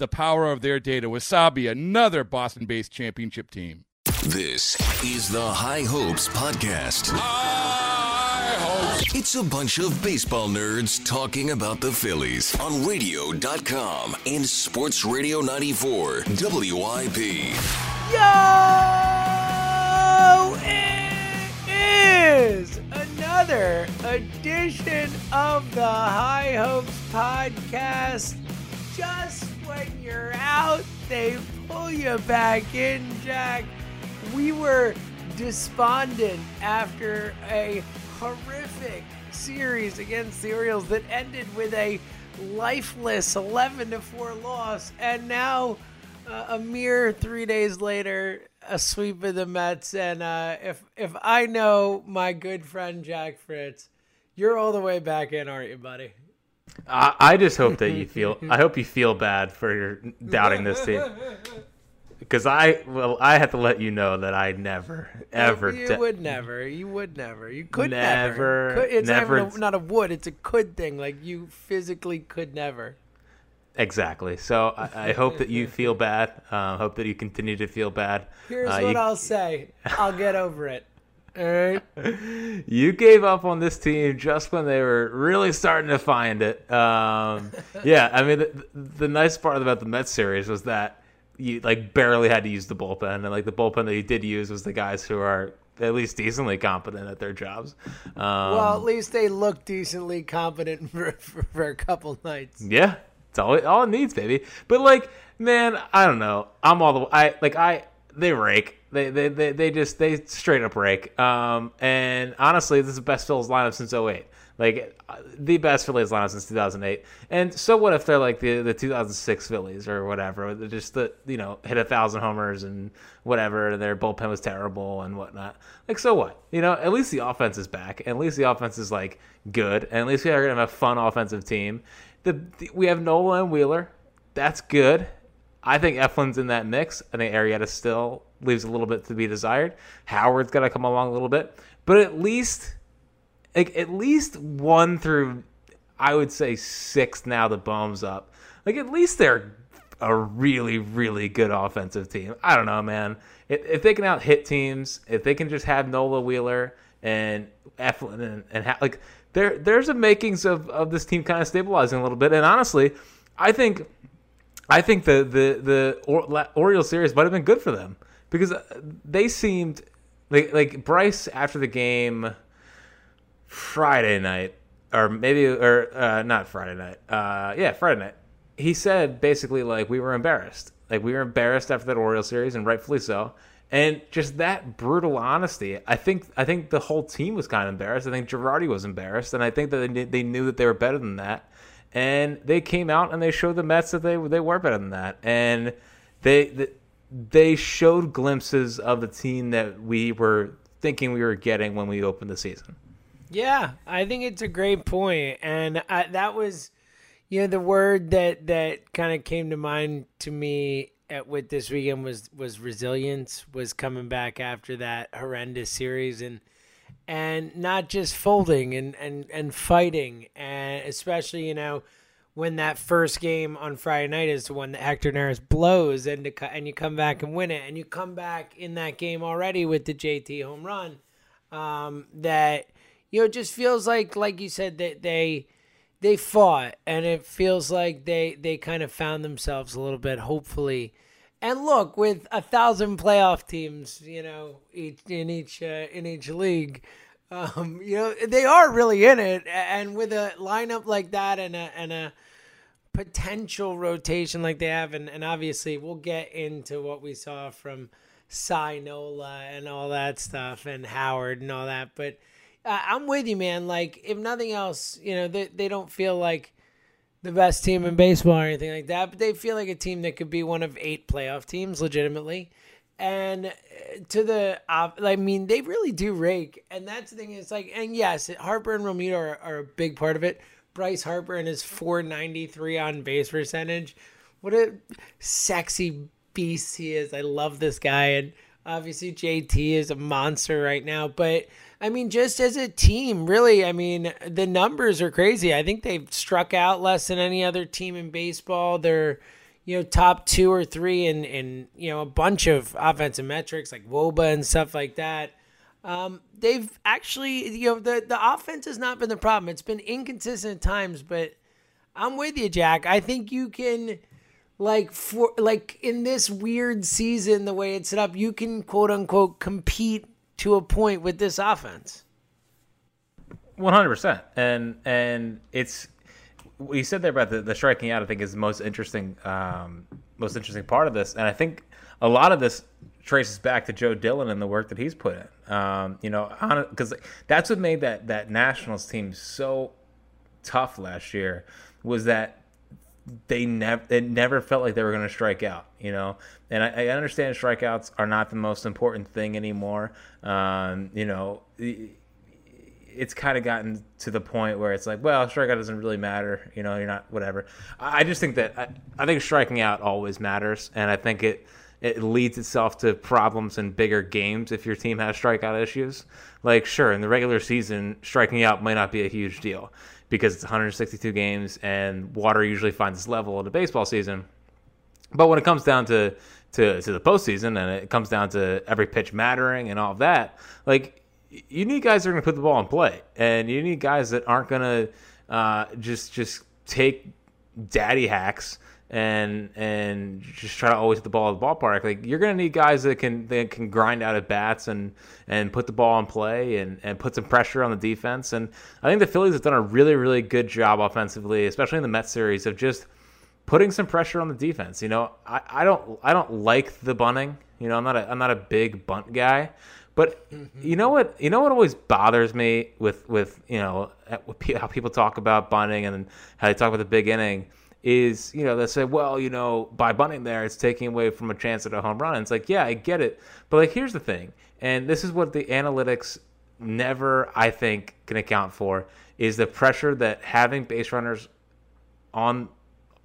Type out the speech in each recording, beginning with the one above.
the power of their data. Wasabi, another Boston based championship team. This is the High Hopes Podcast. High hopes. It's a bunch of baseball nerds talking about the Phillies on radio.com and Sports Radio 94 WIP. Yo! It is another edition of the High Hopes Podcast. Just when you're out, they pull you back in, Jack. We were despondent after a horrific series against the Orioles that ended with a lifeless 11 to 4 loss, and now uh, a mere three days later, a sweep of the Mets. And uh, if if I know my good friend Jack Fritz, you're all the way back in, aren't you, buddy? I, I just hope that you feel. I hope you feel bad for your doubting this team. Because I, well, I have to let you know that I never, ever, You de- would never. You would never. You could Never, never. Could, it's never not, even a, not a would. It's a could thing. Like you physically could never. exactly. So I, I hope that you feel bad. Uh, hope that you continue to feel bad. Here's Uh, what you, I'll say. I'll get over it. All right. you gave up on this team just when they were really starting to find it. Um, yeah, I mean, the, the nice part about the Mets series was that you like barely had to use the bullpen, and like the bullpen that you did use was the guys who are at least decently competent at their jobs. Um, Well, at least they look decently competent for, for, for a couple nights. Yeah, it's all it, all it needs, baby. But like, man, I don't know. I'm all the I like I they rake. They they they, they just they straight up rake. Um, and honestly, this is the best Phillies lineup since 08. Like uh, the best Phillies lineup since 2008. And so what if they're like the the 2006 Phillies or whatever? They're just the you know hit a thousand homers and whatever. Their bullpen was terrible and whatnot. Like so what? You know, at least the offense is back. At least the offense is like good. And at least we are gonna have a fun offensive team. The, the we have Nolan Wheeler. That's good. I think Eflin's in that mix. I think Arrieta still leaves a little bit to be desired. Howard's got to come along a little bit, but at least, like at least one through, I would say six now. The bombs up. Like at least they're a really really good offensive team. I don't know, man. If, if they can out hit teams, if they can just have Nola Wheeler and Eflin and, and ha- like there there's a makings of of this team kind of stabilizing a little bit. And honestly, I think. I think the the the or, Orioles series might have been good for them because uh, they seemed like like Bryce after the game Friday night or maybe or uh, not Friday night. Uh, yeah, Friday night. He said basically like we were embarrassed. Like we were embarrassed after that Orioles series and rightfully so. And just that brutal honesty, I think I think the whole team was kind of embarrassed. I think Girardi was embarrassed, and I think that they, they knew that they were better than that and they came out and they showed the Mets that they they were better than that, and they they, showed glimpses of the team that we were thinking we were getting when we opened the season. Yeah, I think it's a great point, and I, that was, you know, the word that that kind of came to mind to me at, with this weekend was was resilience. Was coming back after that horrendous series, and and not just folding and and and fighting, and especially you know when that first game on Friday night is the one that Hector Neris blows and to, and you come back and win it and you come back in that game already with the JT home run um, that you know it just feels like like you said that they they fought and it feels like they they kind of found themselves a little bit hopefully and look with a thousand playoff teams you know each in each uh, in each league um, you know they are really in it and with a lineup like that and a and a potential rotation like they have and, and obviously we'll get into what we saw from Cy Nola and all that stuff and Howard and all that but uh, I'm with you, man. Like, if nothing else, you know, they, they don't feel like the best team in baseball or anything like that, but they feel like a team that could be one of eight playoff teams legitimately. And uh, to the, I mean, they really do rake. And that's the thing is like, and yes, Harper and Realmuto are, are a big part of it. Bryce Harper and his 493 on base percentage. What a sexy beast he is. I love this guy. And obviously, JT is a monster right now. But I mean, just as a team, really, I mean, the numbers are crazy. I think they've struck out less than any other team in baseball. They're, you know, top two or three in, in you know, a bunch of offensive metrics like WOBA and stuff like that. Um, they've actually, you know, the, the offense has not been the problem. It's been inconsistent at times, but I'm with you, Jack. I think you can like for like in this weird season the way it's set up you can quote unquote compete to a point with this offense. One hundred percent, and and it's what you said there about the, the striking out. I think is the most interesting, um, most interesting part of this, and I think a lot of this traces back to Joe Dillon and the work that he's put in. Um, you know, because that's what made that that Nationals team so tough last year was that they never it never felt like they were going to strike out you know? And I, I, understand strikeouts are not the most important thing anymore. Um, you know it's kind of gotten to the point where it's like well strikeout doesn't really matter you know you're not whatever. I, I just think that I, I think striking out always matters and i think it it leads itself to problems in bigger games if your team has strikeout issues. Like sure in the regular season striking out might not be a huge deal because it's 162 games and water usually finds its level in a baseball season. But when it comes down to to to the postseason and it comes down to every pitch mattering and all of that, like you need guys that are going to put the ball in play, and you need guys that aren't going to uh, just just take daddy hacks and and just try to always hit the ball at the ballpark. Like you're gonna need guys that can that can grind out at bats and and put the ball in play and and put some pressure on the defense. And I think the Phillies have done a really really good job offensively, especially in the Mets series, of just putting some pressure on the defense. You know, I, I don't I don't like the bunting. You know, I'm not a I'm not a big bunt guy. But mm-hmm. you know what? You know what always bothers me with with you know how people talk about bunting and how they talk about the big inning is, you know, they say, well, you know, by bunting there, it's taking away from a chance at a home run. And it's like, yeah, I get it. But like, here's the thing. And this is what the analytics never, I think, can account for is the pressure that having base runners on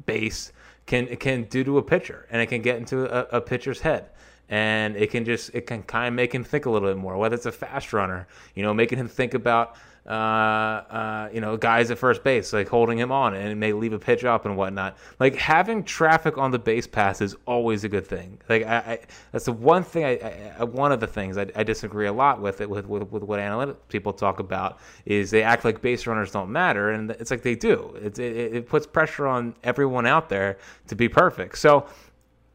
base can can do to a pitcher, and it can get into a, a pitcher's head and it can just it can kind of make him think a little bit more. Whether it's a fast runner, you know, making him think about uh, uh, you know, guys at first base, like holding him on and may leave a pitch up and whatnot. Like having traffic on the base pass is always a good thing. Like I, I that's the one thing I, I one of the things I, I, disagree a lot with it with, with, with what analytic people talk about is they act like base runners don't matter, and it's like they do. It, it puts pressure on everyone out there to be perfect. So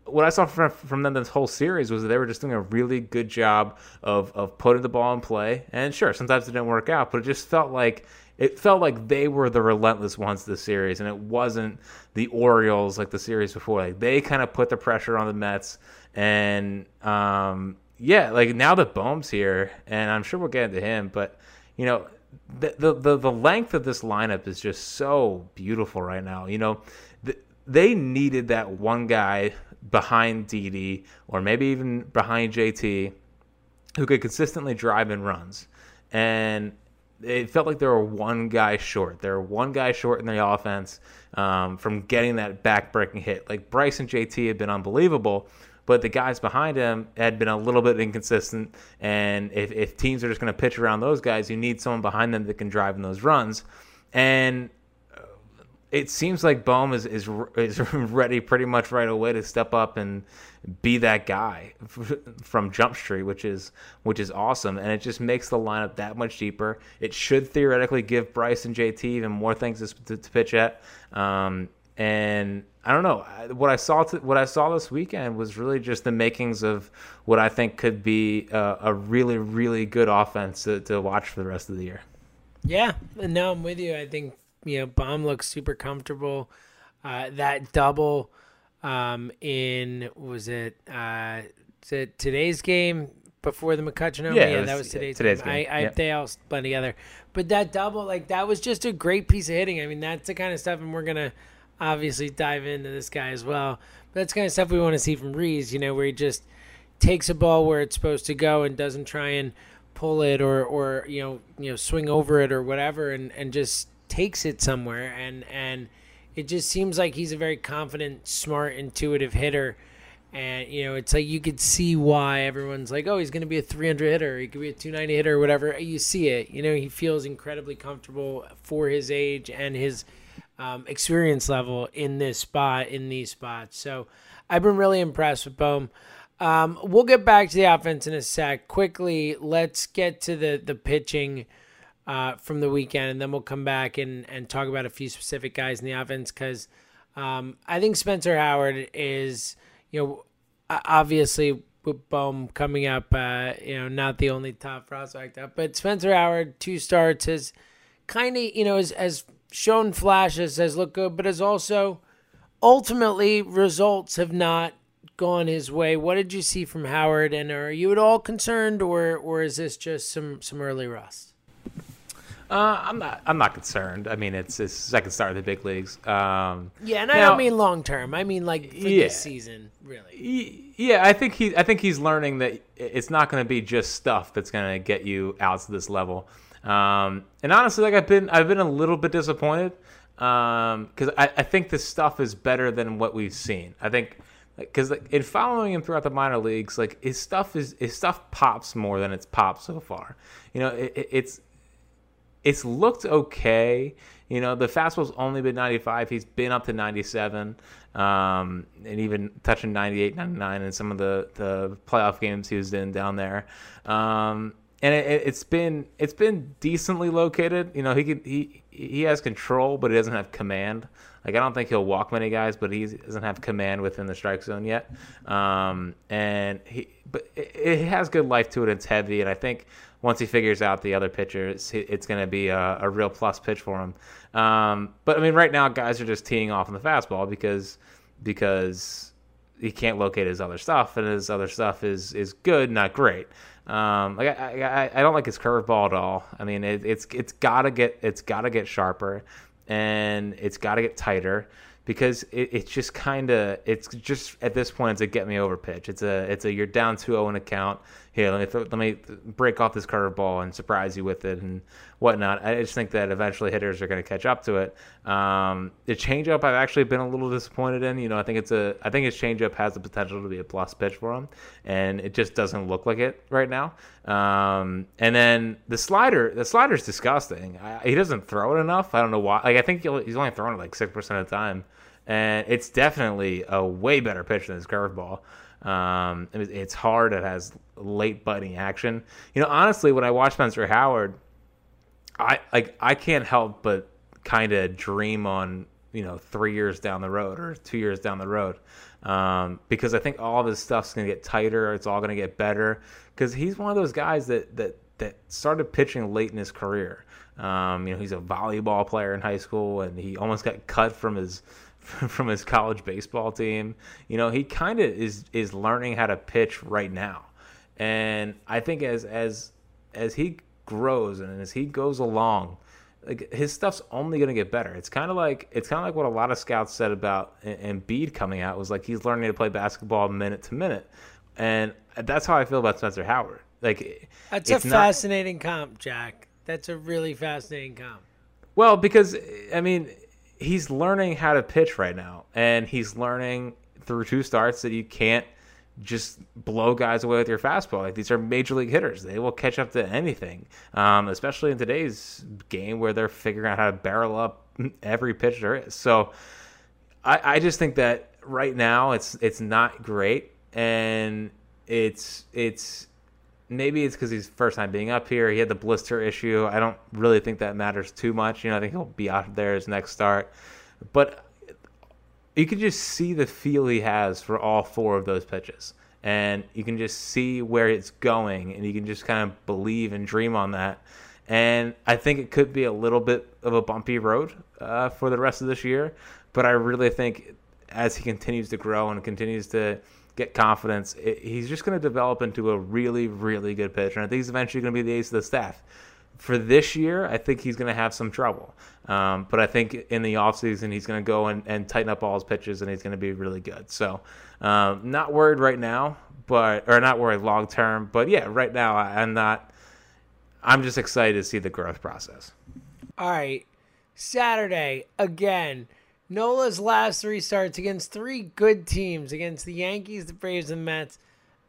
what I saw from, from them this whole series was that they were just doing a really good job of of putting the ball in play. And sure, sometimes it didn't work out, but it just felt like it felt like they were the relentless ones this series, and it wasn't the Orioles like the series before. Like they kind of put the pressure on the Mets, and um, yeah, like now that Bohm's here, and I'm sure we'll get into him, but you know. The, the, the, the length of this lineup is just so beautiful right now. You know, they needed that one guy behind Didi or maybe even behind JT who could consistently drive in runs. And it felt like they were one guy short. They were one guy short in the offense um, from getting that back-breaking hit. Like Bryce and JT had been unbelievable, but the guys behind him had been a little bit inconsistent. And if, if teams are just going to pitch around those guys, you need someone behind them that can drive in those runs. And it seems like Bohm is is is ready pretty much right away to step up and be that guy from Jump Street, which is which is awesome, and it just makes the lineup that much deeper. It should theoretically give Bryce and JT even more things to, to, pitch at. Um, and I don't know what I saw. To, what I saw this weekend was really just the makings of what I think could be a, a really, really good offense to, to watch for the rest of the year. Yeah, now I'm with you. I think you know Bohm looks super comfortable. Uh, that double um, in was it uh, it today's game before the McCutchen? Yeah, yeah was, that was today's, today's game. game. I, I Yep. they all blend together, but that double like that was just a great piece of hitting. I mean, that's the kind of stuff, and we're gonna obviously dive into this guy as well. But that's the kind of stuff we want to see from Rhys. You know, where he just takes a ball where it's supposed to go and doesn't try and pull it or or you know you know swing over it or whatever and and just takes it somewhere and and it just seems like he's a very confident smart intuitive hitter. And you know it's like you could see why everyone's like oh he's going to be a 300 hitter he could be a 290 hitter or whatever. You see it you know he feels incredibly comfortable for his age and his um, experience level in this spot in these spots. So i've been really impressed with bohm. Um, we'll get back to the offense in a sec. Quickly, let's get to the the pitching uh, from the weekend, and then we'll come back and and talk about a few specific guys in the offense because um, I think Spencer Howard is you know obviously with coming up, uh, you know not the only top prospect up, but Spencer Howard two starts has kind of you know has, has shown flashes, has looked good, but has also ultimately results have not gone his way. What did you see from Howard, and are you at all concerned, or or is this just some some early rust? Uh, I'm not. I'm not concerned. I mean, it's his second start in the big leagues. Um, Yeah, and I Now- don't mean long term. I mean like for Yeah. this season, really. yeah, I think he. I think he's learning that it's not going to be just stuff that's going to get you out to this level. Um, and honestly, like I've been, I've been a little bit disappointed because I, I think this stuff is better than what we've seen. I think because like, in following him throughout the minor leagues, like his stuff is his stuff pops more than it's popped so far. You know, it, it's it's looked okay. You know, the fastball's only been 95. He's been up to 97, um, and even touching 98, 99 in some of the, the playoff games he was in down there. Um, and it, it's been it's been decently located. You know, he he he has control, but he doesn't have command. Like I don't think he'll walk many guys, but he doesn't have command within the strike zone yet. Um, and he, but it, it has good life to it. It's heavy, and I think once he figures out the other pitchers, it- it's going to be a, a real plus pitch for him. Um, but I mean, right now guys are just teeing off on the fastball because because he can't locate his other stuff, and his other stuff is is good, not great. Um, like I, I, I don't like his curveball at all. I mean, it, it's it's gotta get it's gotta get sharper, and it's gotta get tighter because it, it's just kind of it's just at this point it's a get me over pitch. It's a it's a you're down 2-0 in account. Here, let me th- let me break off this curveball and surprise you with it and whatnot. I just think that eventually hitters are going to catch up to it. Um, the changeup I've actually been a little disappointed in. You know, I think it's a I think his changeup has the potential to be a plus pitch for him, and it just doesn't look like it right now. Um, and then the slider, the slider's disgusting. I, he doesn't throw it enough. I don't know why. Like I think he's only throwing it like six percent of the time, and it's definitely a way better pitch than his curveball. Um, it- it's hard. It has late biting action. You know, honestly, when I watch Spencer Howard, I like I can't help but kind of dream on you know three years down the road or two years down the road um, because I think all of his stuff's gonna get tighter. It's all gonna get better because he's one of those guys that that that started pitching late in his career. Um, you know, he's a volleyball player in high school, and he almost got cut from his from his college baseball team. You know, he kind of is is learning how to pitch right now, and I think as as as he grows and as he goes along, like his stuff's only going to get better. It's kind of like it's kind of like what a lot of scouts said about Embiid coming out was like he's learning to play basketball minute to minute, and that's how I feel about Spencer Howard. Like That's it's a not- fascinating comp, Jack. That's a really fascinating comp. Well, because I mean, he's learning how to pitch right now, and he's learning through two starts that you can't just blow guys away with your fastball. Like these are major league hitters; they will catch up to anything. Um, especially in today's game where they're figuring out how to barrel up every pitch there is. So, I, I just think that right now it's it's not great, and it's it's maybe it's because he's first time being up here. He had the blister issue. I don't really think that matters too much. You know, I think he'll be out there his next start, but you can just see the feel he has for all four of those pitches. And you can just see where it's going, and you can just kind of believe and dream on that. And I think it could be a little bit of a bumpy road uh, for the rest of this year. But I really think as he continues to grow and continues to get confidence, it, he's just going to develop into a really, really good pitcher. And I think he's eventually going to be the ace of the staff for this year, I think he's going to have some trouble. Um, but I think in the offseason, he's going to go and, and, tighten up all his pitches and he's going to be really good. So, um, not worried right now, but, or not worried long term. But yeah, right now, I, I'm not, I'm just excited to see the growth process. All right. Saturday, again, Nola's last three starts against three good teams against the Yankees, the Braves, and the Mets.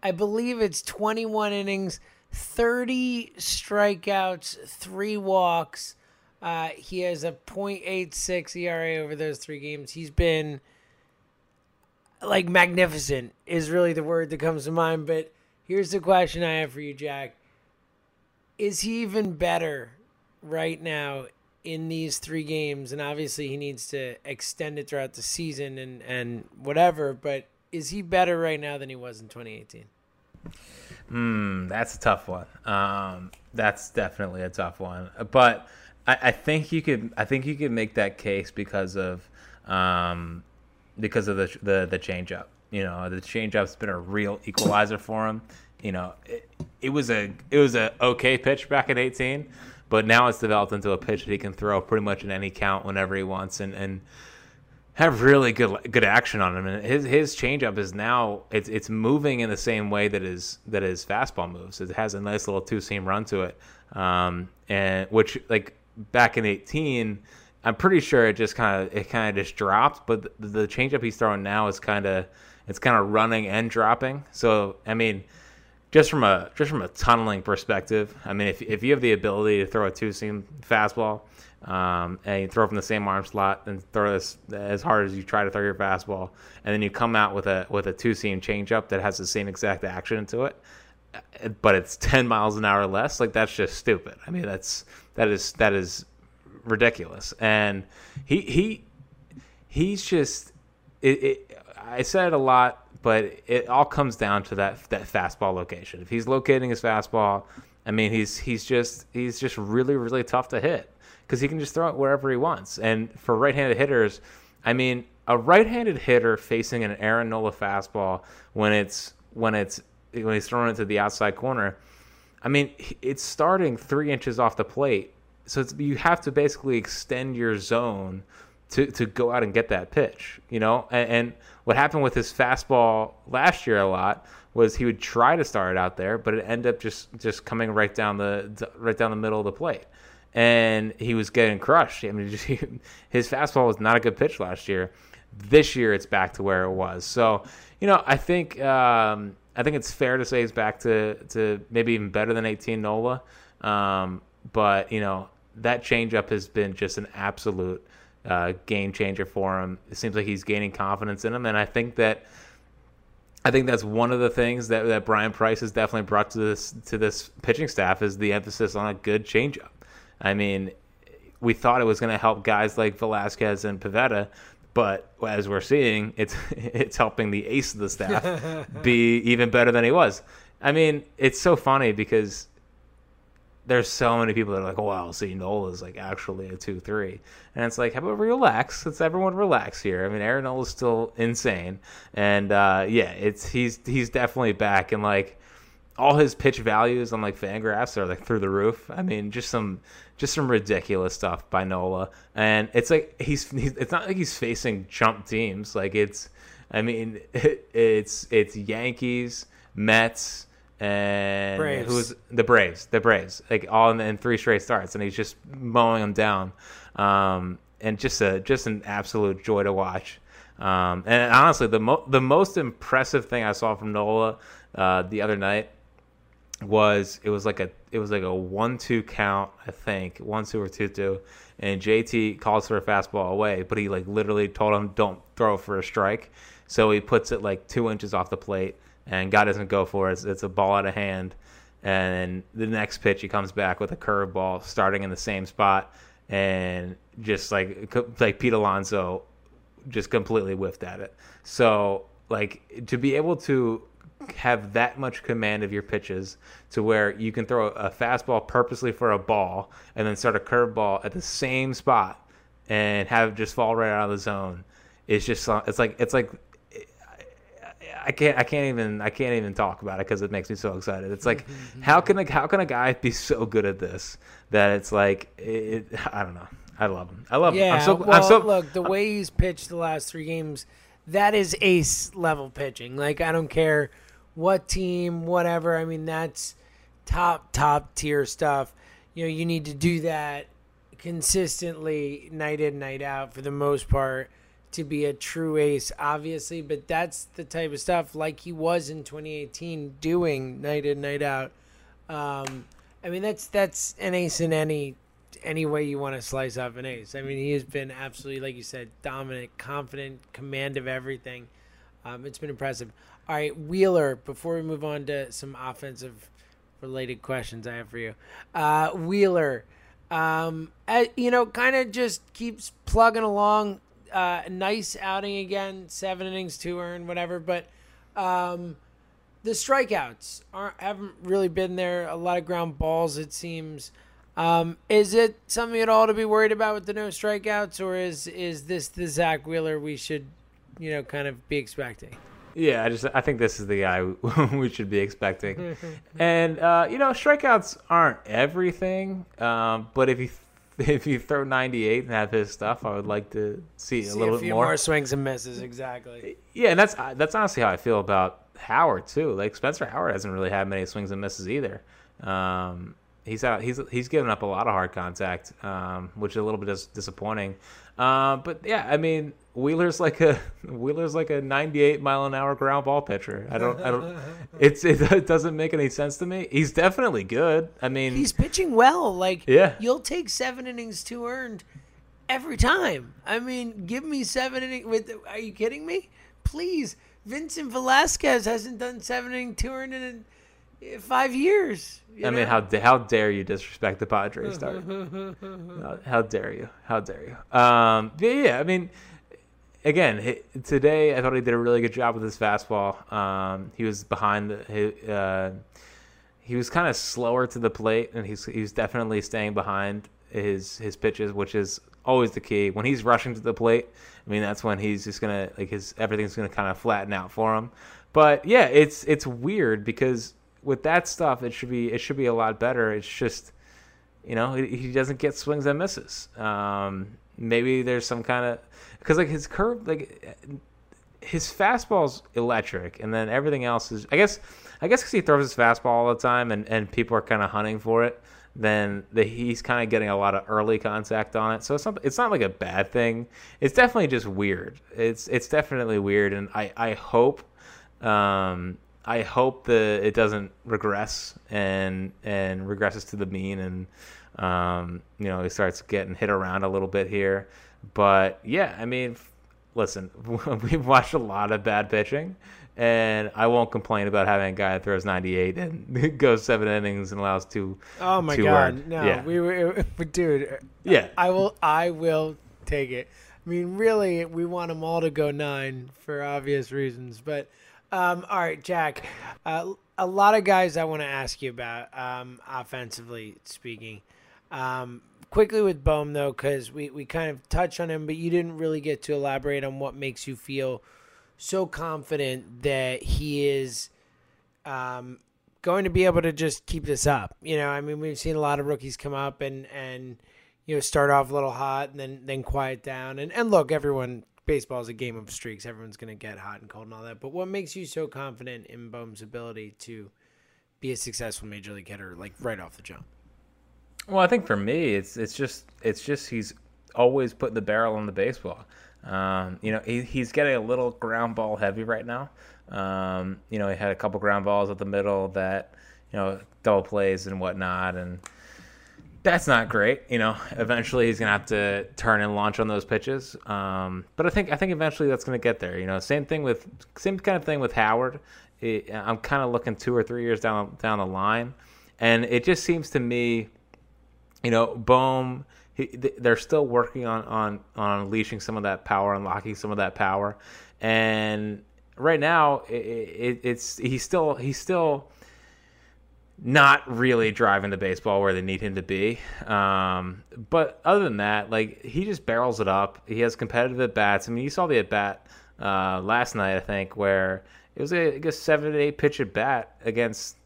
I believe it's 21 innings. 30 strikeouts, three walks. Uh, he has a .86 ERA over those three games. He's been like magnificent is really the word that comes to mind. But here's the question I have for you, Jack: Is he even better right now in these three games? And obviously, he needs to extend it throughout the season and and whatever. But is he better right now than he was in 2018? Hmm, that's a tough one. Um, that's definitely a tough one. But I, I, think you could. I think you could make that case because of um, because of the the the changeup. You know, the changeup's been a real equalizer for him. You know, it, it was a it was a okay pitch back in 18, but now it's developed into a pitch that he can throw pretty much in any count whenever he wants, and and have really good good action on him. And his his changeup is now it's it's moving in the same way that his that his fastball moves. It has a nice little two seam run to it, um, and which like back in eighteen. I'm pretty sure it just kind of it kind of just dropped, but the, the changeup he's throwing now is kind of it's kind of running and dropping. So I mean, just from a just from a tunneling perspective, I mean, if if you have the ability to throw a two seam fastball, um, and you throw from the same arm slot and throw this as hard as you try to throw your fastball, and then you come out with a with a two seam changeup that has the same exact action to it, but it's ten miles an hour less. Like that's just stupid. I mean, that's that is that is ridiculous. And he he he's just it, it I said a lot, but it all comes down to that that fastball location. If he's locating his fastball, I mean, he's he's just he's just really really tough to hit because he can just throw it wherever he wants. And for right-handed hitters, I mean, a right-handed hitter facing an Aaron Nola fastball when it's when it's when he's throwing it to the outside corner, I mean, it's starting three inches off the plate, so you have to basically extend your zone to to go out and get that pitch. You know, and, and what happened with his fastball last year a lot was he would try to start it out there, but it ended up just just coming right down the right down the middle of the plate and he was getting crushed. I mean, just, his fastball was not a good pitch last year. This year, it's back to where it was. So, you know, I think um, I think it's fair to say he's back to to maybe even better than 18 Nola. Um, but you know, that changeup has been just an absolute uh, game changer for him. It seems like he's gaining confidence in him, and I think that. I think that's one of the things that, that Bryan Price has definitely brought to this to this pitching staff is the emphasis on a good changeup. I mean, we thought it was going to help guys like Velasquez and Pivetta, but as we're seeing, it's it's helping the ace of the staff be even better than he was. I mean, it's so funny because there's so many people that are like, "Oh, well, see, is like actually a two three, and it's like, how about relax? Let's everyone relax here. I mean, Aaron Nola is still insane, and uh, yeah, it's he's he's definitely back, and like all his pitch values on like Fangraphs are like through the roof. I mean, just some just some ridiculous stuff by Nola, and it's like he's, he's it's not like he's facing jump teams. Like it's, I mean, it, it's it's Yankees, Mets, and Braves. who's the Braves, the Braves, like all in, in, three straight starts, and he's just mowing them down, um, and just a just an absolute joy to watch. Um, and honestly, the mo- the most impressive thing I saw from Nola uh, the other night was it was like a it was like a one two count I think one two or two two, and JT calls for a fastball away, but he like literally told him don't throw for a strike, so he puts it like two inches off the plate, and guy doesn't go for it. It's, it's a ball out of hand, and the next pitch he comes back with a curveball starting in the same spot, and just like like Pete Alonso just completely whiffed at it. So like to be able to have that much command of your pitches to where you can throw a fastball purposely for a ball and then start a curveball at the same spot and have it just fall right out of the zone. It's just it's like it's like I can't I can't even I can't even talk about it because it makes me so excited. It's like mm-hmm, mm-hmm. how can a how can a guy be so good at this that it's like it, I don't know. I love him. I love Yeah, him. I'm so, well, I'm so, look, the way he's pitched the last three games, that is ace level pitching. Like I don't care what team, whatever. I mean, that's top top tier stuff. You know, you need to do that consistently, night in, night out, for the most part, to be a true ace. Obviously, but that's the type of stuff like he was in 2018, doing night in, night out. Um, I mean, that's that's an ace in any any way you want to slice up an ace. I mean, he has been absolutely, like you said, dominant, confident, command of everything. Um, it's been impressive. All right, Wheeler. Before we move on to some offensive related questions, I have for you. Uh, Wheeler, um, uh, you know, kind of just keeps plugging along. Uh, nice outing again, seven innings, two earned, whatever. But um, the strikeouts aren't haven't really been there. A lot of ground balls, it seems. Um, is it something at all to be worried about with the no strikeouts, or is is this the Zack Wheeler we should, you know, kind of be expecting? Yeah, I just I think this is the guy we should be expecting. and uh, you know, strikeouts aren't everything, um, but if you if you throw 98 and have his stuff, I would like to see, See a little a bit more. more swings and misses, exactly. Yeah, and that's that's honestly how I feel about Howard too. Like Spencer Howard hasn't really had many swings and misses either. Um, he's out. He's he's given up a lot of hard contact, um, which is a little bit dis- disappointing. Uh, but yeah, I mean Wheeler's like a Wheeler's like a 98 mile an hour ground ball pitcher. I don't I don't. It's it doesn't make any sense to me. He's definitely good. I mean, He's pitching well. Like, Yeah. you'll take seven innings two earned every time. I mean, give me seven innings. With are you kidding me? Please, Vincent Velasquez hasn't done seven innings two earned in five years. I mean, how how dare you disrespect the Padres start? how, dare you? How dare you? Um, yeah, yeah. I mean, again, today I thought he did a really good job with his fastball. Um, he was behind the. He, uh, he was kind of slower to the plate, and he's he's definitely staying behind his his pitches, which is always the key. When he's rushing to the plate, I mean that's when he's just gonna like his everything's gonna kind of flatten out for him. But yeah, it's it's weird because with that stuff, it should be it should be a lot better. It's just you know he, doesn't get swings and misses. Um, maybe there's some kind of because like his curve like his fastball's electric, and then everything else is. I guess. I guess because he throws his fastball all the time, and, and people are kind of hunting for it. Then the, he's kind of getting a lot of early contact on it. So it's not. It's not like a bad thing. It's definitely just weird. It's it's definitely weird, and I I hope. Um, I hope that it doesn't regress and and regresses to the mean and um, you know he starts getting hit around a little bit here. But yeah, I mean, listen, we've watched a lot of bad pitching, and I won't complain about having a guy that throws 98 and goes seven innings and allows two. Oh my two god, earned. no, yeah, we were, dude. yeah. I will. I will take it. I mean, really, we want them all to go nine for obvious reasons. But um, all right, Jack. Uh, a lot of guys I want to ask you about, um, offensively speaking. Um, quickly with Bohm though, because we we kind of touched on him, but you didn't really get to elaborate on what makes you feel so confident that he is um, going to be able to just keep this up. You know, I mean, we've seen a lot of rookies come up and and you know start off a little hot and then then quiet down. And and look, everyone, baseball is a game of streaks. Everyone's going to get hot and cold and all that. But what makes you so confident in Bohm's ability to be a successful major league hitter, like right off the jump? Well, I think for me, it's it's just it's just he's always putting the barrel on the baseball. Um, you know, he, he's getting a little ground ball heavy right now. Um, you know, he had a couple ground balls at the middle that, you know, double plays and whatnot, and that's not great. You know, eventually he's gonna have to turn and launch on those pitches. Um, but I think I think eventually that's gonna get there. You know, same thing with same kind of thing with Howard. It, I'm kind of looking two or three years down down the line, and it just seems to me, you know, Bohm. He, they're still working on, on on unleashing some of that power, unlocking some of that power, and right now it, it, it's he's still he's still not really driving the baseball where they need him to be. Um, but other than that, like he just barrels it up. He has competitive at bats. I mean, you saw the at bat uh, last night, I think, where it was a I guess seven to eight pitch at bat against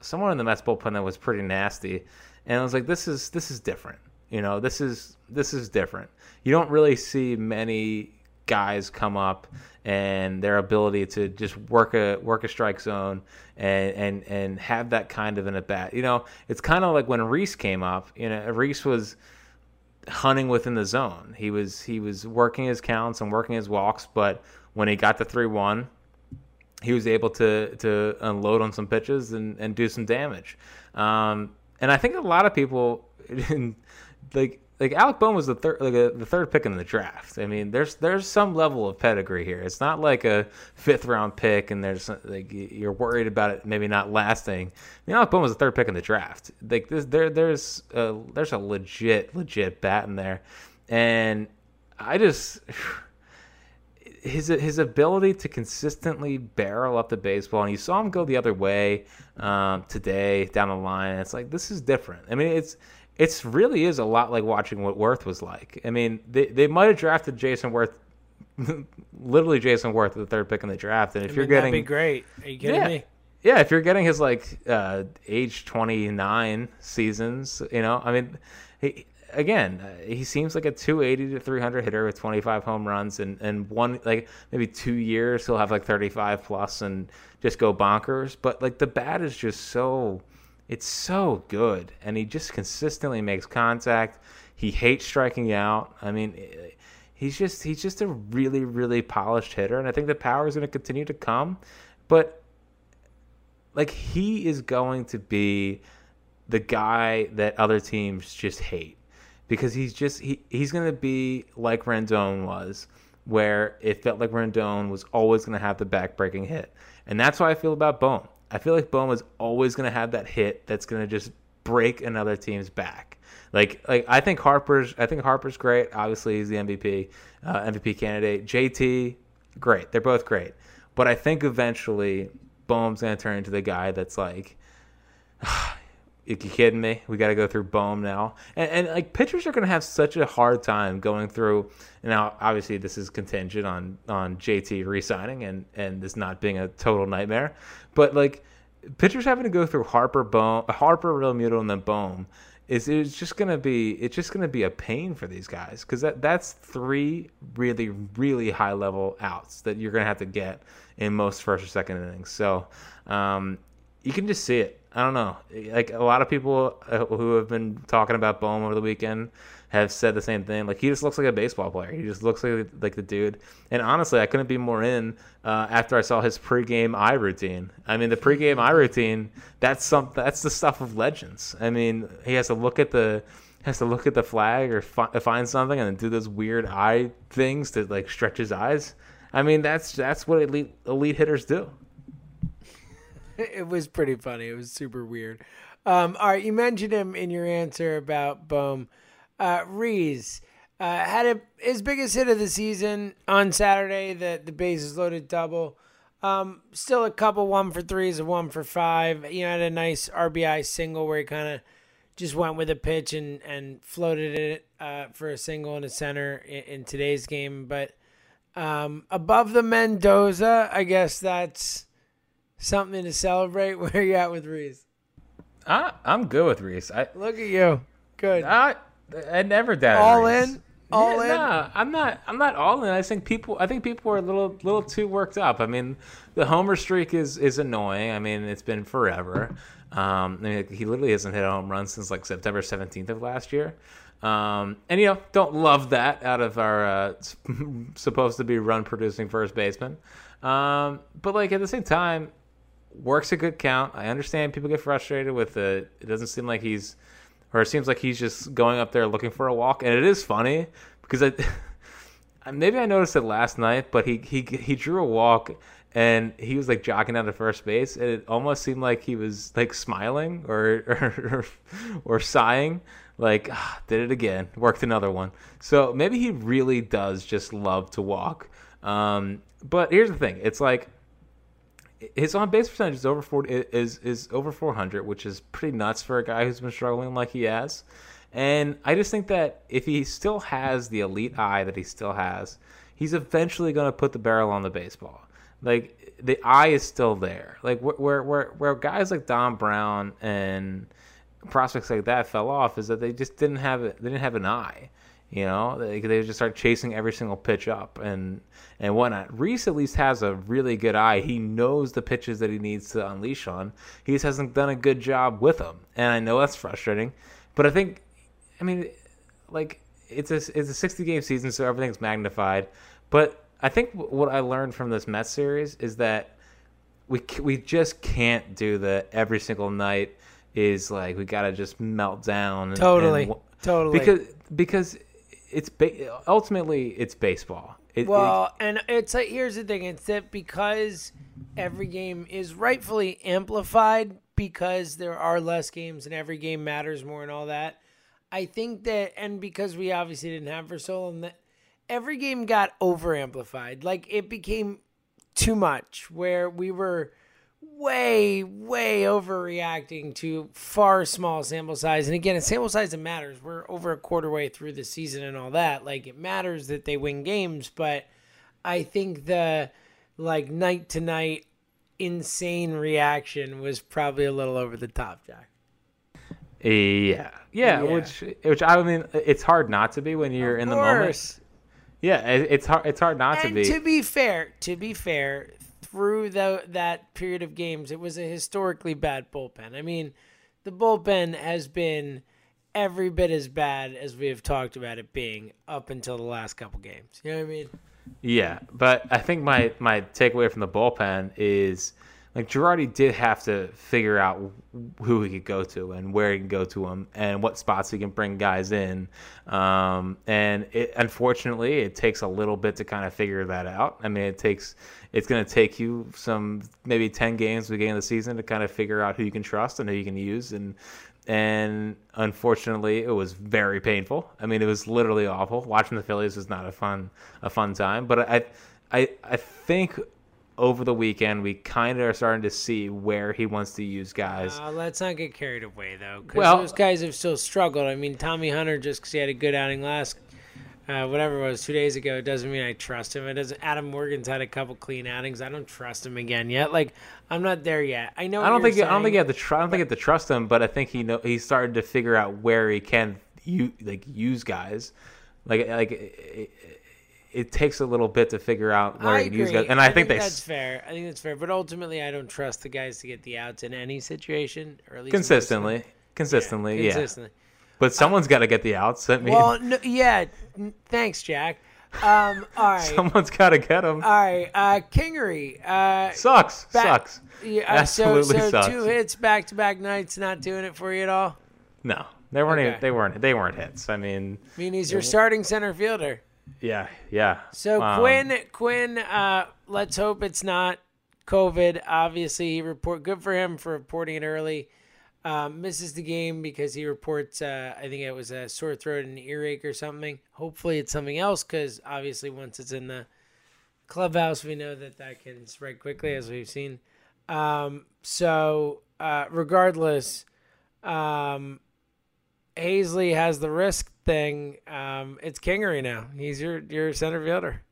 someone in the Mets bullpen that was pretty nasty. And I was like, this is this is different. You know, this is this is different. You don't really see many guys come up and their ability to just work a work a strike zone and and and have that kind of an at bat. You know, it's kind of like when Rhys came up. You know, Rhys was hunting within the zone. He was he was working his counts and working his walks, but when he got to three one, he was able to to unload on some pitches and, and do some damage. Um, and I think a lot of people like like Alec Bohm was the third like a, the third pick in the draft. I mean, there's there's some level of pedigree here. It's not like a fifth round pick, and there's like you're worried about it maybe not lasting. I mean, Alec Bohm was the third pick in the draft. Like this, there there's a, there's a legit legit bat in there, and I just his his ability to consistently barrel up the baseball, and you saw him go the other way um, today down the line. It's like this is different. I mean, it's it's really is a lot like watching what Werth was like. I mean, they they might have drafted Jayson Werth, literally Jayson Werth, the third pick in the draft, and if I you're getting, that'd be great. Are you kidding yeah, me? yeah, if you're getting his like uh, age 29 seasons, you know, I mean, he again, uh, he seems like a 280 to 300 hitter with 25 home runs, and and one like maybe two years he'll have like 35 plus and just go bonkers. But like the bat is just so it's so good, and he just consistently makes contact. He hates striking out. I mean, eh, he's just he's just a really really polished hitter, and I think the power is going to continue to come. But like he is going to be the guy that other teams just hate because he's just he, he's going to be like Rendon was where it felt like Rendon was always going to have the back-breaking hit. And that's how I feel about Bohm. I feel like Bohm is always going to have that hit that's going to just break another team's back. Like like I think Harper's I think Harper's great. Obviously he's the MVP uh, MVP candidate. JT great. They're both great. But I think eventually Bohm's going to turn into the guy that's like you kidding me? We got to go through Bohm now, and, and like pitchers are going to have such a hard time going through. Now, obviously, this is contingent on on JT resigning and and this not being a total nightmare, but like pitchers having to go through Harper, Bohm, Harper, Real Realmuto, and then Bohm is it's just gonna be it's just gonna be a pain for these guys because that that's three really really high level outs that you're gonna have to get in most first or second innings. So um, you can just see it. I don't know. Like a lot of people uh, who have been talking about Bohm over the weekend have said the same thing. Like he just looks like a baseball player. He just looks like like the dude. And honestly, I couldn't be more in uh, after I saw his pregame eye routine. I mean, the pregame eye routine. That's some. That's the stuff of legends. I mean, he has to look at the has to look at the flag or fi- find something and then do those weird eye things to like stretch his eyes. I mean, that's that's what elite elite hitters do. it was pretty funny. It was super weird. Um, all right, you mentioned him in your answer about Bohm. Uh, uh, had a, his biggest hit of the season on Saturday. The the bases loaded double. Um, still a couple one for threes, a one for five. You know, had a nice RBI single where he kind of just went with a pitch and and floated it uh, for a single in the center in, in today's game. But um, above the Mendoza, I guess that's something to celebrate. Where you at with Rhys? I, I'm good with Rhys. I Look at you, good. I I never doubted All Rhys. in? All yeah, in? Nah, I'm not. I'm not all in. I think people. I think people are a little, little too worked up. I mean, the homer streak is is annoying. I mean, it's been forever. Um, I mean, he literally hasn't hit a home run since like September 17th of last year. Um, and you know, don't love that out of our uh, supposed to be run producing first baseman. Um, but like at the same time, works a good count. I understand people get frustrated with it. It doesn't seem like he's, or it seems like he's just going up there looking for a walk. And it is funny because I, maybe I noticed it last night, but he he he drew a walk and he was like jogging down to first base, and it almost seemed like he was like smiling or or, or sighing, like ah, did it again, worked another one. So maybe he really does just love to walk. Um, but here's the thing: it's like his on base percentage is over 40 is is over 400, which is pretty nuts for a guy who's been struggling like he has. And I just think that if he still has the elite eye that he still has, he's eventually going to put the barrel on the baseball. Like the eye is still there. Like where where where guys like Dom Brown and prospects like that fell off is that they just didn't have it. They didn't have an eye. You know, they, they just start chasing every single pitch up and and whatnot. Rhys at least has a really good eye. He knows the pitches that he needs to unleash on. He just hasn't done a good job with them, and I know that's frustrating. But I think, I mean, like it's a it's a sixty game season, so everything's magnified. But I think what I learned from this Mets series is that we we just can't do the every single night is like we gotta just melt down. And, totally, and, totally. Because because it's ba- ultimately it's baseball. It, well, it, and it's like here's the thing: it's that because every game is rightfully amplified because there are less games and every game matters more and all that. I think that, and because we obviously didn't have for so long, that every game got over amplified. Like it became too much, where we were way, way overreacting to far small sample size. And again, a sample size that matters. We're over a quarter way through the season and all that. Like it matters that they win games, but I think the like night to night insane reaction was probably a little over the top, Jack. Uh, yeah. yeah, yeah, which which I mean, it's hard not to be when you're of in course. the moment. Yeah, it's hard. It's hard not and to be. To be fair, to be fair, through the, that period of games, it was a historically bad bullpen. I mean, the bullpen has been every bit as bad as we have talked about it being up until the last couple games. You know what I mean? Yeah, but I think my my takeaway from the bullpen is like Girardi did have to figure out who he could go to and where he can go to him and what spots he can bring guys in. Um, and it, unfortunately, it takes a little bit to kind of figure that out. I mean, it takes it's going to take you some maybe ten games beginning of the season to kind of figure out who you can trust and who you can use. And and unfortunately, it was very painful. I mean, it was literally awful. Watching the Phillies was not a fun a fun time, but I I I think over the weekend, we kind of are starting to see where he wants to use guys. Uh, let's not get carried away, though, because well, those guys have still struggled. I mean, Tommy Hunter, just because he had a good outing last, uh, whatever it was, two days ago, it doesn't mean I trust him. It doesn't. Adam Morgan's had a couple clean outings. I don't trust him again yet. Like, I'm not there yet. I know. I don't think. Saying, I don't think you have to. Tr- I don't think you have to trust him, but I think he know he's started to figure out where he can you like use guys. Like like it takes a little bit to figure out where you use guys. And I, I think, think that's fair. I think that's fair. But ultimately, I don't trust the guys to get the outs in any situation, or at least consistently, consistently, yeah. consistently. But someone's got to get the outs. I mean, Well, no, yeah. Thanks, Jack. Um, all right. someone's got to get them. All right, uh, Kingery. Uh, Sucks. back- Sucks. yeah, uh, so, so sucks. two hits back to back nights, not doing it for you at all. No, they weren't. Okay. Even, they weren't. They weren't hits. I mean, I mean, he's your starting center fielder. Yeah, yeah. So Um, Quinn, Quinn, uh, let's hope it's not COVID. Obviously, he report good for him for reporting it early. Um, misses the game because he reports. Uh, I think it was a sore throat and earache or something. Hopefully, it's something else because obviously, once it's in the clubhouse, we know that that can spread quickly, as we've seen. Um, so, uh, regardless, um, Haseley has the risk thing. Um, it's Kingery now. He's your your center fielder.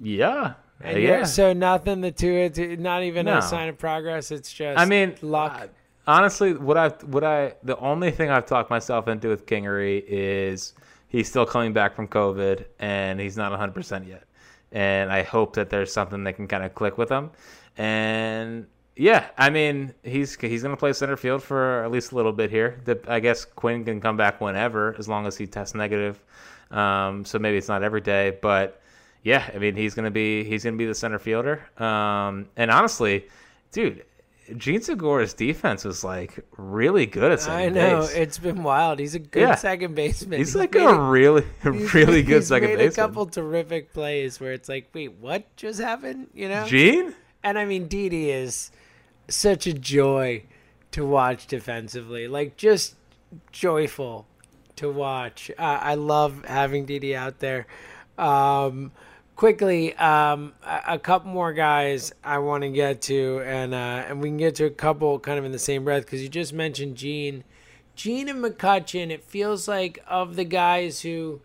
Yeah. And yeah. so nothing the two it's not even No. a sign of progress. It's just I mean, luck. honestly, what I what I the only thing I've talked myself into with Kingery is he's still coming back from COVID and he's not 100 percent yet. And I hope that there's something that can kind of click with him. And Yeah, I mean he's he's going to play center field for at least a little bit here. The, I guess Quinn can come back whenever as long as he tests negative. Um, so maybe it's not every day, but yeah, I mean he's going to be he's going to be the center fielder. Um, and honestly, dude, Jean Segura's defense was like really good at second I know base. it's been wild. He's a good Yeah. second baseman. He's like made a really really good he's second made baseman. a couple terrific plays where it's like, wait, what just happened? You know, Jean? and I mean, Didi is such a joy to watch defensively. Like just joyful to watch. Uh, I love having Didi out there. Um, quickly, um, a, a couple more guys I want to get to, and uh, and we can get to a couple kind of in the same breath because you just mentioned Jean, Jean and McCutchen. It feels like of the guys who.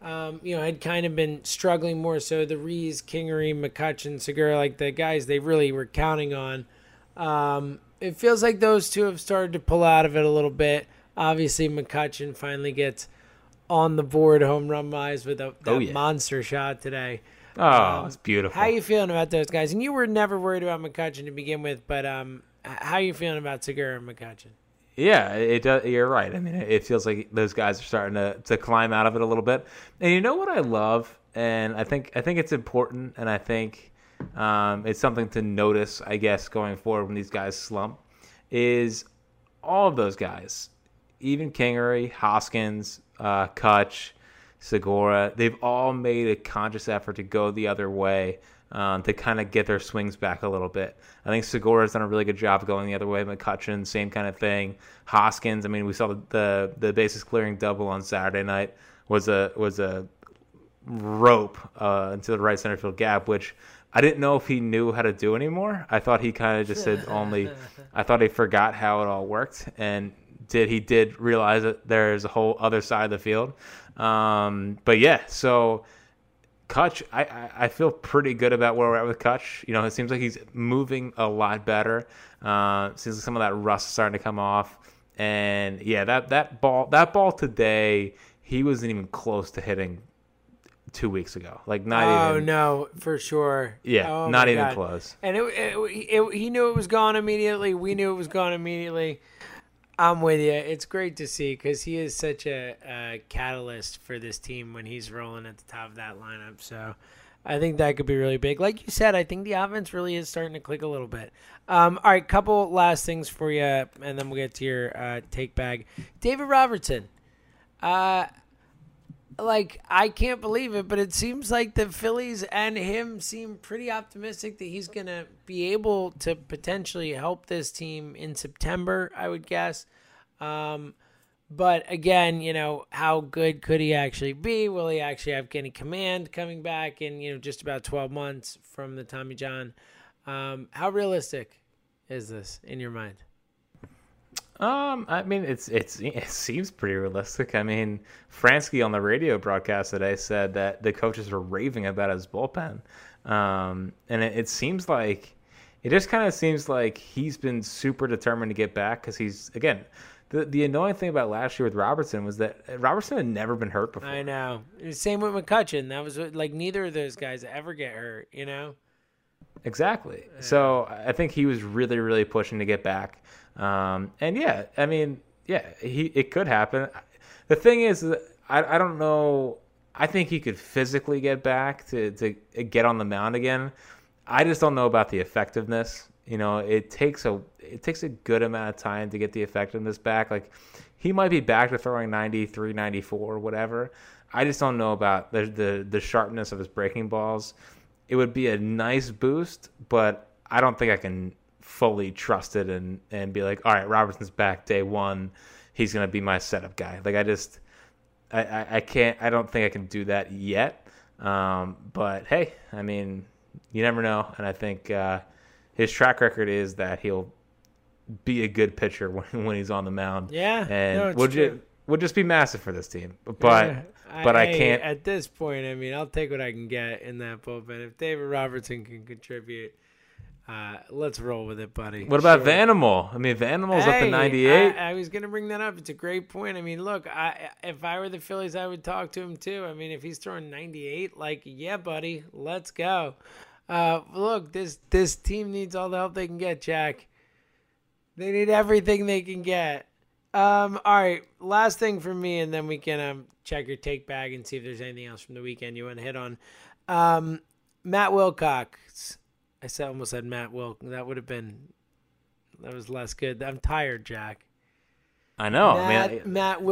Um, you know, had kind of been struggling more so. The Rhys, Kingery, McCutchen, Segura, like the guys they really were counting on. Um, it feels like those two have started to pull out of it a little bit. Obviously, McCutchen finally gets on the board home run wise with a, that Oh, yeah. monster shot today. Oh, it's beautiful. How you feeling about those guys? And you were never worried about McCutchen to begin with, but um, how you feeling about Segura and McCutchen? Yeah, it does. You're right. I mean, it feels like those guys are starting to, to climb out of it a little bit. And you know what I love, and I think I think it's important, and I think um, it's something to notice, I guess, going forward when these guys slump, is all of those guys, even Kingery, Hoskins, uh, Kutch, Segura, they've all made a conscious effort to go the other way um, to kind of get their swings back a little bit. I think Segura's done a really good job going the other way. McCutchen, same kind of thing. Hoskins, I mean, we saw the the, the bases clearing double on Saturday night was a was a rope uh, into the right center field gap, which I didn't know if he knew how to do anymore. I thought he kind of just said only. I thought he forgot how it all worked, and did he did realize that there's a whole other side of the field. Um, but yeah, so Kutch, I, I, I feel pretty good about where we're at with Kutch. You know, it seems like he's moving a lot better. Uh, seems like some of that rust is starting to come off. And yeah, that, that ball that ball today, he wasn't even close to hitting two weeks ago. Like not even Oh even no, for sure. Yeah, Oh, not even God. close. And it, it, it, he knew it was gone immediately. We knew it was gone immediately. I'm with you. It's great to see because he is such a, a catalyst for this team when he's rolling at the top of that lineup. So I think that could be really big. Like you said, I think the offense really is starting to click a little bit. Um, all right, couple last things for you, and then we'll get to your uh, take bag. David Robertson. Uh, like I can't believe it, but it seems like the Phillies and him seem pretty optimistic that he's gonna be able to potentially help this team in September. I would guess. Um, but again, you know, how good could he actually be? Will he actually have any command coming back in you know just about twelve months from the Tommy John? Um, how realistic is this in your mind? Um, I mean, it's it's it seems pretty realistic. I mean, Franzke on the radio broadcast today said that the coaches were raving about his bullpen, um, and it, it seems like it just kind of seems like he's been super determined to get back because he's again. The, the annoying thing about last year with Robertson was that Robertson had never been hurt before. I know. Same with McCutchen. That was what- like neither of those guys ever get hurt. You know. Exactly. So I think he was really, really pushing to get back. Um, and yeah, I mean, yeah, he it could happen. The thing is, I I don't know. I think he could physically get back to to get on the mound again. I just don't know about the effectiveness. You know, it takes a it takes a good amount of time to get the effectiveness back. Like he might be back to throwing 93, 94, whatever. I just don't know about the the, the sharpness of his breaking balls it would be a nice boost, but I don't think I can fully trust it and and be like, all right, Robertson's back day one, he's gonna be my setup guy. Like I just, I I, I can't, I don't think I can do that yet. Um, but hey, I mean, you never know, and I think uh, his track record is that he'll be a good pitcher when when he's on the mound. Yeah, and no, would ju- would just be massive for this team. But Yeah, but I can't. at this point. I mean, I'll take what I can get in that bullpen. If David Robertson can contribute, uh, let's roll with it, buddy. What about Sure. Vanimal? I mean, Vanimal's up to 98. I, I was gonna bring that up. It's a great point. I mean, look, I if I were the Phillies, I would talk to him too. I mean, if he's throwing 98, like, yeah, buddy, let's go. Uh, look, this this team needs all the help they can get, Jack. They need everything they can get. Um, all right, last thing for me, and then we can um, check your take bag and see if there's anything else from the weekend you want to hit on. Um, Matt Wilcox. I said almost said Matt Wilk. That would have been that was less good. I'm tired, Jack. I know. Matt, I mean, Matt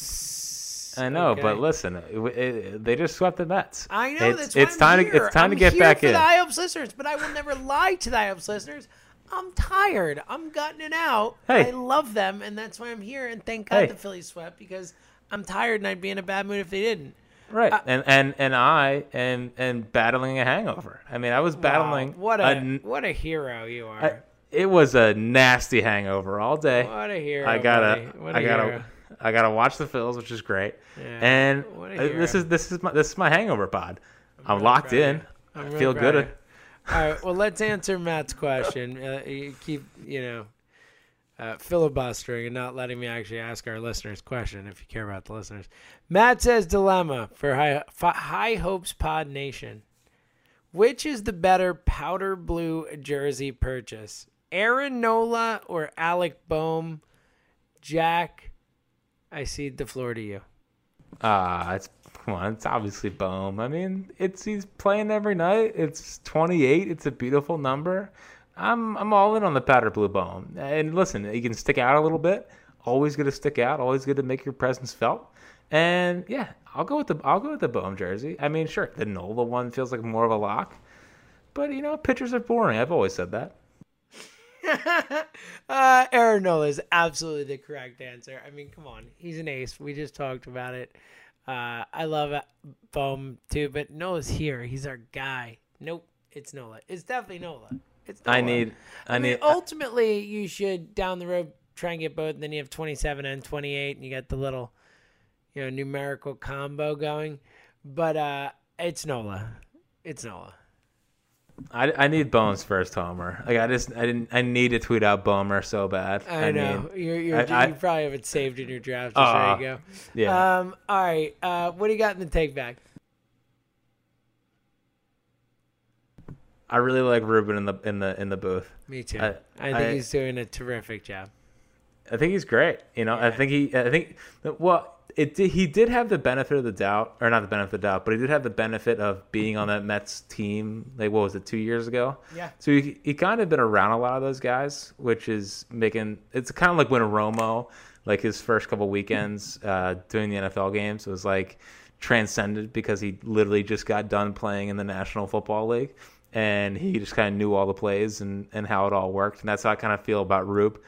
Wilcox. I know, Okay. but listen, it, it, they just swept the Mets. I know It's, that's why it's I'm time here. to it's time I'm to get here back for in. the High Hopes listeners, but I will never lie to the High Hopes listeners. I'm tired. I'm gutting it out. Hey. I love them, and that's why I'm here. And thank God Hey. the Phillies swept because I'm tired and I'd be in a bad mood if they didn't. Right, Uh, and and and I am and battling a hangover. I mean, I was battling. Wow, what a, n- what a hero you are. I- it was a nasty hangover all day. what a hero. I gotta, What a I gotta, hero. I gotta watch the Phils, which is great. Yeah, And what a uh, this is this is my this is my hangover pod. I'm, really locked in. I'm I really feel good. of. All right. Well, let's answer Matt's question. Uh, keep, you know, uh, filibustering and not letting me actually ask our listeners question. If you care about the listeners, Matt says dilemma for High, High Hopes Pod Nation. Which is the better powder blue jersey purchase, Aaron Nola or Alec Bohm? Jack, I cede the floor to you. Ah, it's come on. It's obviously Bohm. I mean, it's he's playing every night. It's 28. It's a beautiful number. I'm I'm all in on the powder blue Bohm. And listen, you can stick out a little bit. Always good to stick out. Always good to make your presence felt. And yeah, I'll go with the I'll go with the Bohm jersey. I mean, sure, the Nola one feels like more of a lock. But you know, pitchers are boring. I've always said that. uh, Aaron Nola is absolutely the correct answer. I mean, come on, he's an ace. We just talked about it. Uh, I love uh, Bohm too, but Nola's here. He's our guy. Nope, it's Nola. It's definitely Nola. It's I need I, I mean, need ultimately, you should down the road try and get both. And then you have 27 and 28, and you got the little, you know, numerical combo going. But uh, it's Nola. It's Nola. I, I need Bohm's first homer. Like I just I didn't I need to tweet out Bomer so bad. I, know. mean, you're, you're, I- I- you probably have it saved in your draft. Just Aw, there you go. yeah. Um. All right. Uh. What do you got in the take back? I really like Ruben in the in the in the booth. Me too. I- I, think I- he's doing a terrific job. I think he's great. You know, I think he. I think well, it did, he did have the benefit of the doubt, or not the benefit of the doubt, but he did have the benefit of being on that Mets team. Like what was it, two years ago? Yeah. So he he kind of been around a lot of those guys, which is making it's kind of like when Romo, like his first couple weekends uh, doing the NFL games, was like transcended because he literally just got done playing in the National Football League. And he just kind of knew all the plays and, and how it all worked. And that's how I kind of feel about Rube.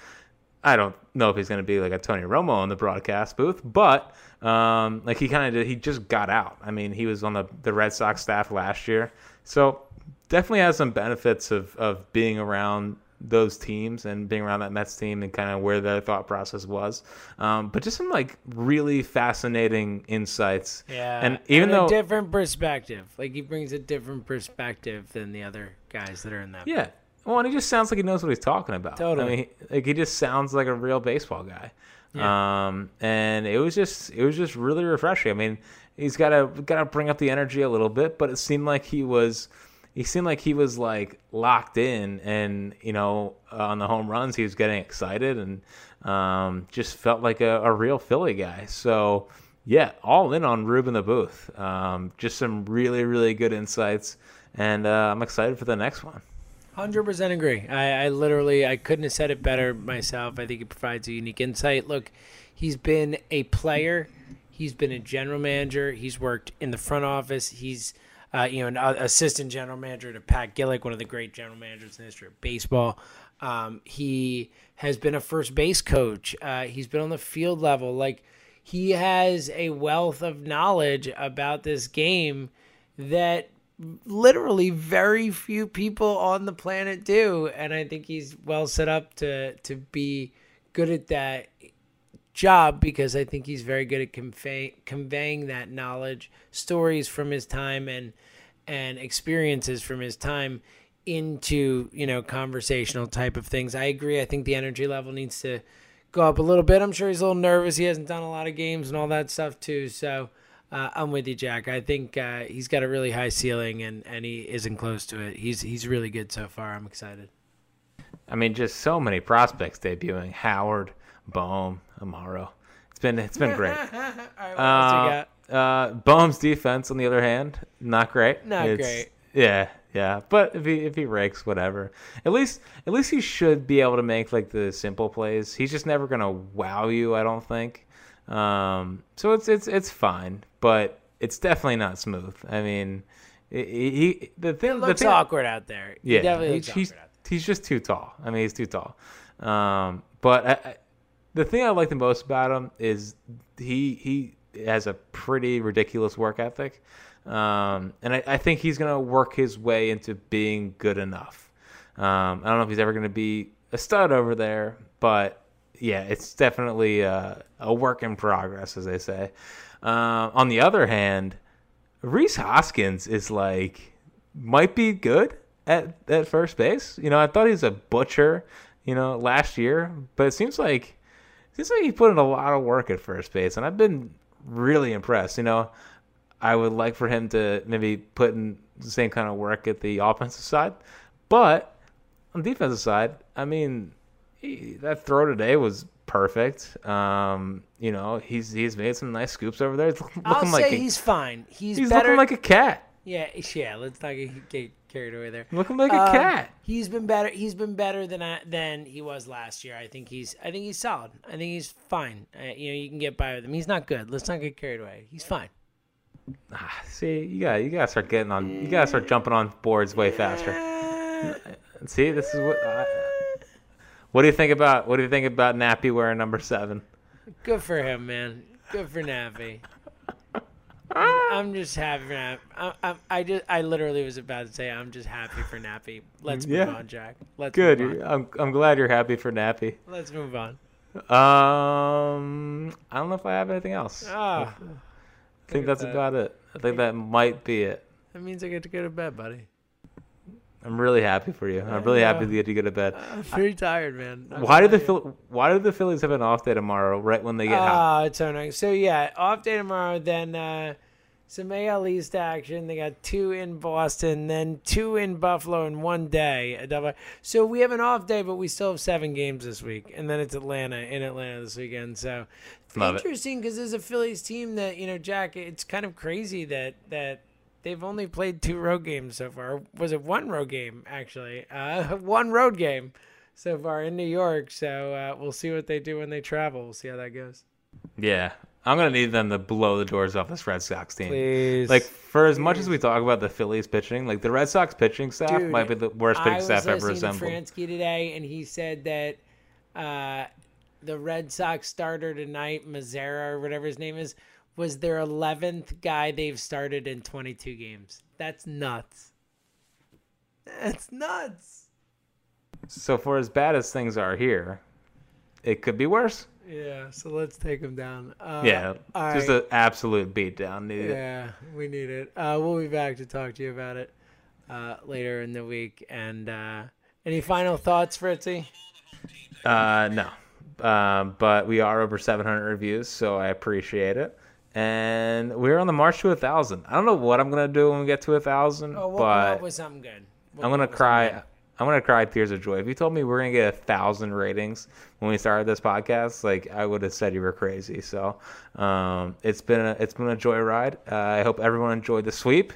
I don't know if he's going to be like a Tony Romo in the broadcast booth, but um, like he kind of. He just got out. I mean, he was on the the Red Sox staff last year, so definitely has some benefits of of being around those teams and being around that Mets team and kind of where their thought process was. Um, but just some like really fascinating insights. Yeah. and even a though different perspective, like he brings a different perspective than the other guys that are in that. Yeah. Well, and he just sounds like he knows what he's talking about. Totally. I mean, like he just sounds like a real baseball guy. Yeah. Um, and it was just it was just really refreshing. I mean, he's got to got to bring up the energy a little bit, but it seemed like he was he seemed like he was like locked in, and you know, on the home runs, he was getting excited and um, just felt like a, a real Philly guy. So. Yeah, all in on Ruben the Booth. Um, just some really, really good insights, and uh, I'm excited for the next one. Hundred percent agree. I, I literally I couldn't have said it better myself. I think he provides a unique insight. Look, he's been a player. He's been a general manager. He's worked in the front office. He's uh, you know an uh, assistant general manager to Pat Gillick, one of the great general managers in the history of baseball. Um, he has been a first base coach. Uh, he's been on the field level. Like he has a wealth of knowledge about this game that literally very few people on the planet do and i think he's well set up to to be good at that job because i think he's very good at convey, conveying that knowledge stories from his time and and experiences from his time into you know conversational type of things i agree i think the energy level needs to go up a little bit i'm sure he's a little nervous he hasn't done a lot of games and all that stuff too so uh, I'm with you, Jack. I think uh, he's got a really high ceiling, and, and he isn't close to it. He's he's really good so far. I'm excited. I mean, just so many prospects debuting: Howard, Bohm, Amaro. It's been it's been great. All right, what else you Uh, got? uh, Bohm's defense, on the other hand, not great. Not It's- great. Yeah, yeah. But if he if he rakes, whatever. At least at least he should be able to make like the simple plays. He's just never gonna wow you. I don't think. Um, so it's it's it's fine, but it's definitely not smooth. I mean, he, he the thing It looks the thing, awkward out there. He yeah, definitely he's, looks he's, out he's just too tall. I mean, he's too tall. Um, but I, the thing I like the most about him is he he has a pretty ridiculous work ethic, um, and I, I think he's gonna work his way into being good enough. Um, I don't know if he's ever gonna be a stud over there, but yeah, it's definitely uh, a work in progress, as they say. Um, on the other hand, Rhys Hoskins is like might be good at at first base. You know, I thought he was a butcher, you know, last year, but it seems like seems like he put in a lot of work at first base, and I've been really impressed. You know, I would like for him to maybe put in the same kind of work at the offensive side, but on the defensive side, I mean, he, that throw today was perfect. Um, you know, he's he's made some nice scoops over there. He's looking I'll like say a, he's fine. He's, he's better. looking like a cat. Yeah, yeah. Let's not get, get carried away there. Looking like a Um, cat. He's been better. He's been better than I, than he was last year. I think he's. I think he's solid. I think he's fine. Uh, you know, you can get by with him. He's not good. Let's not get carried away. He's fine. Ah, see, you got you got to start getting on. You got to start jumping on boards way faster. See, this is what. I what do you think about what do you think about Nappy wearing number seven? Good for him, man. Good for Navi. I'm just happy for Nappy. I, I, I just, I literally was about to say I'm just happy for Nappy. Let's move Yeah. on, Jack. Let's Good. Move I'm I'm glad you're happy for Nappy. Let's move on. Um, I don't know if I have anything else. Ah, I think that's that. about it. I think that might be it. that means I get to go to bed, buddy. I'm really happy for you. I'm really happy to get you go to bed. I'm pretty tired, man. I'm Why did the. Phil- Why did the Phillies have an off day tomorrow? Right when they get hot? Ah, it's so nice. So yeah, off day tomorrow. Then uh, some AL East action. They got two in Boston, then two in Buffalo in one day. So we have an off day, but we still have seven games this week, and then it's Atlanta in Atlanta this weekend. So Love interesting because there's a Phillies team that you know, Jack. It's kind of crazy that that. They've only played two road games so far. Was it one road game actually? Uh, one road game so far in New York. So uh, we'll see what they do when they travel. We'll see how that goes. Yeah, I'm gonna need them to blow the doors off this Red Sox team. Please. Like for as much as we talk about the Phillies pitching, like the Red Sox pitching staff Dude, might be the worst pitching was staff ever assembled. I was listening assembled. to Franzke today, and he said that uh, the Red Sox starter tonight, Mazzara or whatever his name is, was their 11th guy they've started in 22 games. That's nuts. That's nuts. So for as bad as things are here, it could be worse. Yeah, so let's take him down. Uh, yeah, just right. an absolute beatdown. Need it. Yeah, we need it. Uh, we'll be back to talk to you about it uh, later in the week. And uh, any final thoughts, Fritzy? Uh, no, um, but we are over 700 reviews, so I appreciate it. And we're on the march to a thousand. I don't know what I'm gonna do when we get to a thousand, Oh, we'll but with something good. We'll I'm gonna cry. I'm gonna cry tears of joy. If you told me we're gonna get a thousand ratings when we started this podcast, like I would have said you were crazy. So um, it's been a it's been a joyride. Uh, I hope everyone enjoyed the sweep.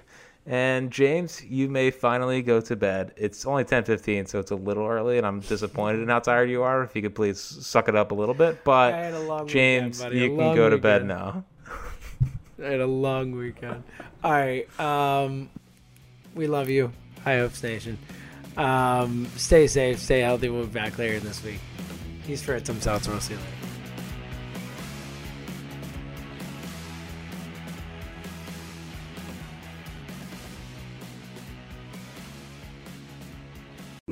And James, you may finally go to bed. It's only 10:15, so it's a little early, and I'm disappointed in how tired you are. If you could please suck it up a little bit, but I had a long James, weekend, you can go to bed now. I had a long weekend. All right. Um, we love you, High Hopes Nation. Um, stay safe, stay healthy. We'll be back later this week. He's Fritz. I'm Seltzer. We'll see you later.